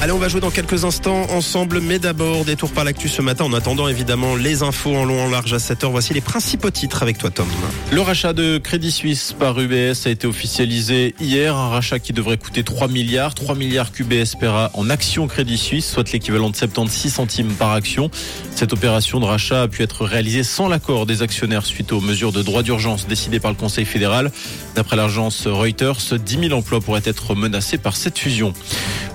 Allez, on va jouer dans quelques instants ensemble, mais d'abord, des tours par l'actu ce matin, en attendant évidemment les infos en long, en large à 7h. Voici les principaux titres avec toi, Tom. Le rachat de Crédit Suisse par UBS a été officialisé hier, un rachat qui devrait coûter 3 milliards, 3 milliards qu'UBS paiera en actions Crédit Suisse, soit l'équivalent de 76 centimes par action. Cette opération de rachat a pu être réalisée sans l'accord des actionnaires suite aux mesures de droit d'urgence décidées par le Conseil fédéral. D'après l'agence Reuters, 10 000 emplois pourraient être menacés par cette fusion.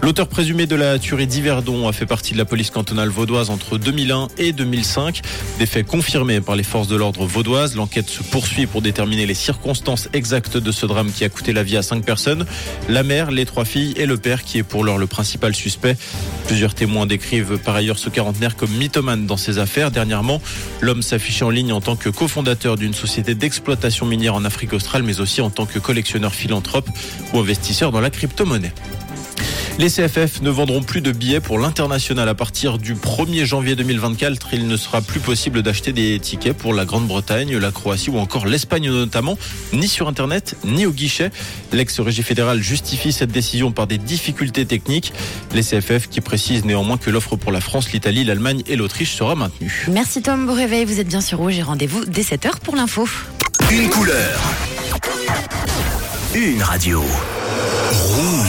L'auteur présumé de la tuerie d'Yverdon a fait partie de la police cantonale vaudoise entre 2001 et 2005. Des faits confirmés par les forces de l'ordre vaudoises. L'enquête se poursuit pour déterminer les circonstances exactes de ce drame qui a coûté la vie à cinq personnes. La mère, les trois filles et le père qui est pour l'heure le principal suspect. Plusieurs témoins décrivent par ailleurs ce quarantenaire comme mythomane dans ces affaires. Dernièrement, l'homme s'affichait en ligne en tant que cofondateur d'une société d'exploitation minière en Afrique australe, mais aussi en tant que collectionneur philanthrope ou investisseur dans la crypto-monnaie. Les CFF ne vendront plus de billets pour l'international à partir du 1er janvier 2024. Il ne sera plus possible d'acheter des tickets pour la Grande-Bretagne, la Croatie ou encore l'Espagne notamment, ni sur Internet, ni au guichet. L'ex-régie fédérale justifie cette décision par des difficultés techniques. Les CFF qui précisent néanmoins que l'offre pour la France, l'Italie, l'Allemagne et l'Autriche sera maintenue. Merci Tom, beau réveil, vous êtes bien sur Rouge et rendez-vous dès 7h pour l'info. Une couleur. Une radio. Rouge.